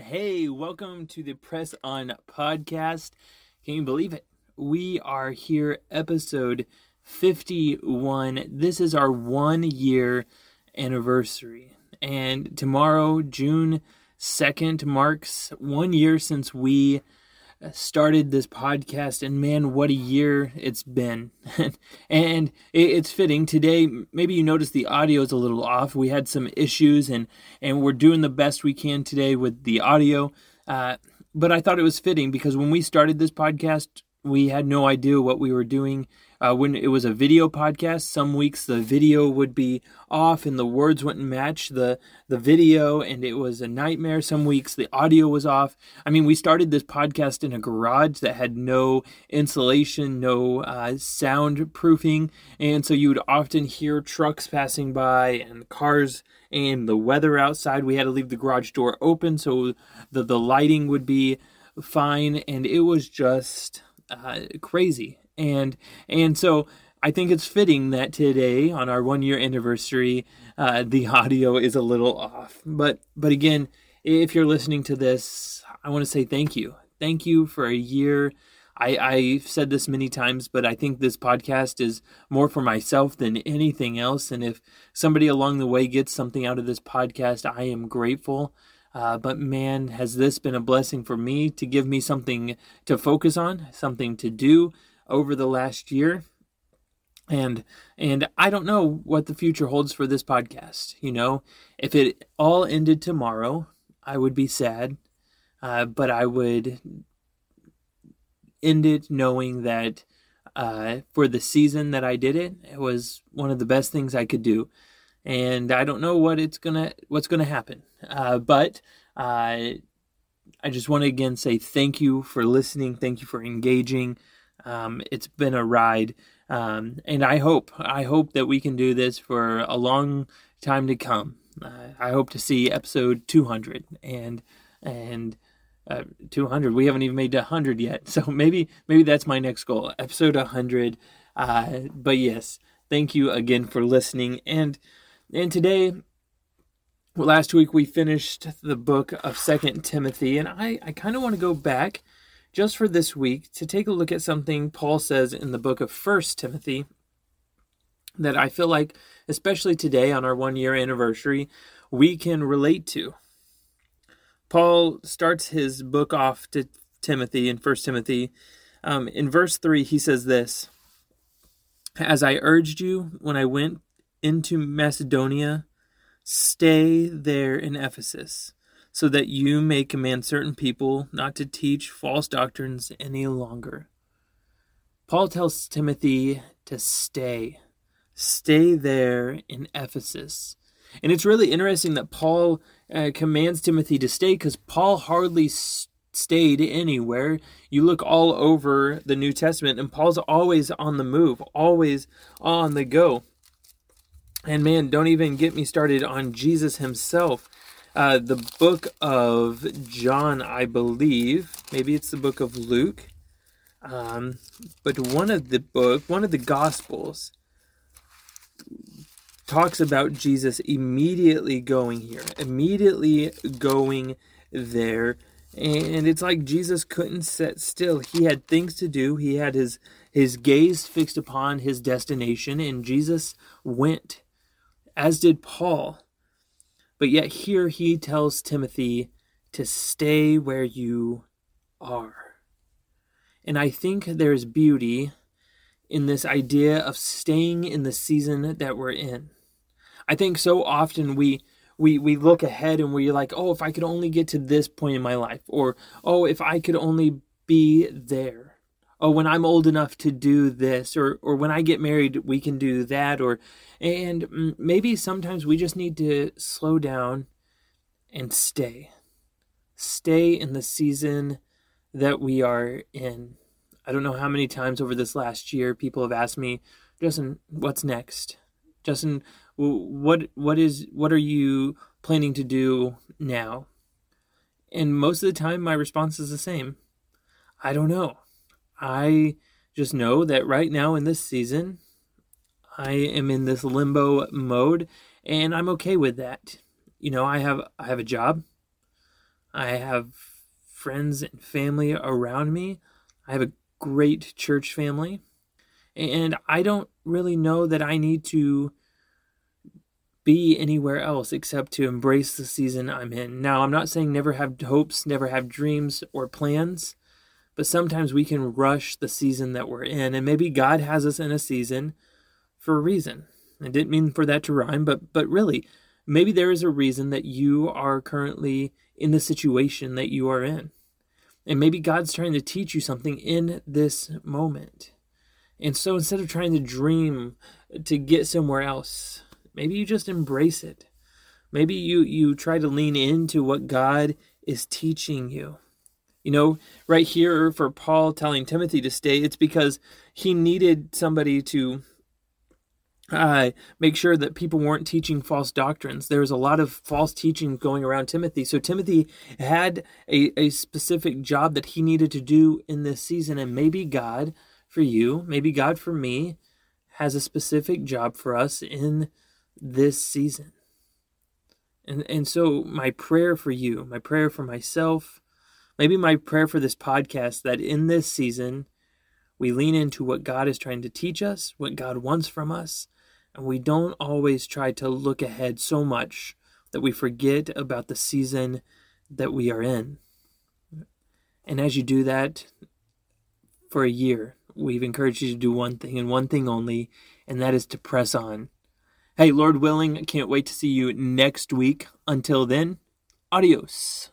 Hey, welcome to the Press On podcast. Can you believe it? We are here, episode 51. This is our one year anniversary. And tomorrow, June 2nd, marks one year since we started this podcast and man what a year it's been. And it's fitting. Today maybe you noticed the audio is a little off. We had some issues and and we're doing the best we can today with the audio. Uh, but i thought it was fitting because when we started this podcast we had no idea what we were doing uh, when it was a video podcast, some weeks the video would be off and the words wouldn't match the the video, and it was a nightmare. Some weeks the audio was off. I mean, we started this podcast in a garage that had no insulation, no uh, soundproofing, and so you would often hear trucks passing by and cars and the weather outside. We had to leave the garage door open so the the lighting would be fine, and it was just uh, crazy and and so I think it's fitting that today on our one year anniversary, uh, the audio is a little off. But but again, if you're listening to this, I want to say thank you, thank you for a year. I, I've said this many times, but I think this podcast is more for myself than anything else. And if somebody along the way gets something out of this podcast, I am grateful. Uh, but man, has this been a blessing for me to give me something to focus on, something to do, over the last year and and I don't know what the future holds for this podcast. You know, if it all ended tomorrow, I would be sad, uh, but I would end it knowing that uh, for the season that I did it, it was one of the best things I could do. And I don't know what it's gonna what's gonna happen, uh, but I just want to again say thank you for listening, thank you for engaging. Um, it's been a ride, um, and I hope I hope that we can do this for a long time to come. Uh, I hope to see episode 200 and and uh, 200. We haven't even made 100 yet, so maybe maybe that's my next goal, episode 100. Uh, but yes, thank you again for listening. And and today, last week we finished the book of Second Timothy, and I I kind of want to go back just for this week to take a look at something Paul says in the book of First Timothy that I feel like, especially today on our one year anniversary, we can relate to. Paul starts his book off to Timothy in First Timothy. Um, in verse 3, he says this As I urged you when I went into Macedonia, stay there in Ephesus so that you may command certain people not to teach false doctrines any longer. Paul tells Timothy to stay. Stay there in Ephesus. And it's really interesting that Paul uh, commands Timothy to stay because Paul hardly stayed anywhere. You look all over the New Testament, and Paul's always on the move, always on the go. And man, don't even get me started on Jesus himself. Uh, the book of John, I believe. Maybe it's the book of Luke. Um, but one of the book, one of the Gospels, talks about Jesus immediately going here, immediately going there. And it's like Jesus couldn't sit still. He had things to do. He had his his gaze fixed upon his destination, and Jesus went, as did Paul. But yet here he tells Timothy to stay where you are. And I think there's beauty in this idea of staying in the season that we're in. I think so often we we we look ahead and we're like, "Oh, if I could only get to this point in my life," or "Oh, if I could only be there." Oh when i'm old enough to do this or or when i get married we can do that or and mm, maybe sometimes we just need to slow down and stay. Stay in the season that we are in. I don't know how many times over this last year people have asked me justin what's next? Justin what what is what are you planning to do now? And most of the time my response is the same. I don't know I just know that right now in this season, I am in this limbo mode and I'm okay with that. You know, I have I have a job. I have friends and family around me. I have a great church family. And I don't really know that I need to be anywhere else except to embrace the season I'm in. Now, I'm not saying never have hopes, never have dreams or plans, but sometimes we can rush the season that we're in. And maybe God has us in a season for a reason. I didn't mean for that to rhyme, but but really, maybe there is a reason that you are currently in the situation that you are in. And maybe God's trying to teach you something in this moment. And so instead of trying to dream to get somewhere else, maybe you just embrace it. Maybe you you try to lean into what God is teaching you. You know, right here for Paul telling Timothy to stay, it's because he needed somebody to uh, make sure that people weren't teaching false doctrines. There was a lot of false teaching going around Timothy. So Timothy had a, a specific job that he needed to do in this season. And maybe God for you, maybe God for me, has a specific job for us in this season. And, and so, my prayer for you, my prayer for myself, maybe my prayer for this podcast, that in this season, we lean into what God is trying to teach us, what God wants from us, and we don't always try to look ahead so much that we forget about the season that we are in. And as you do that for a year, we've encouraged you to do one thing and one thing only, and that is to press on. Hey, Lord willing, I can't wait to see you next week. Until then, adios.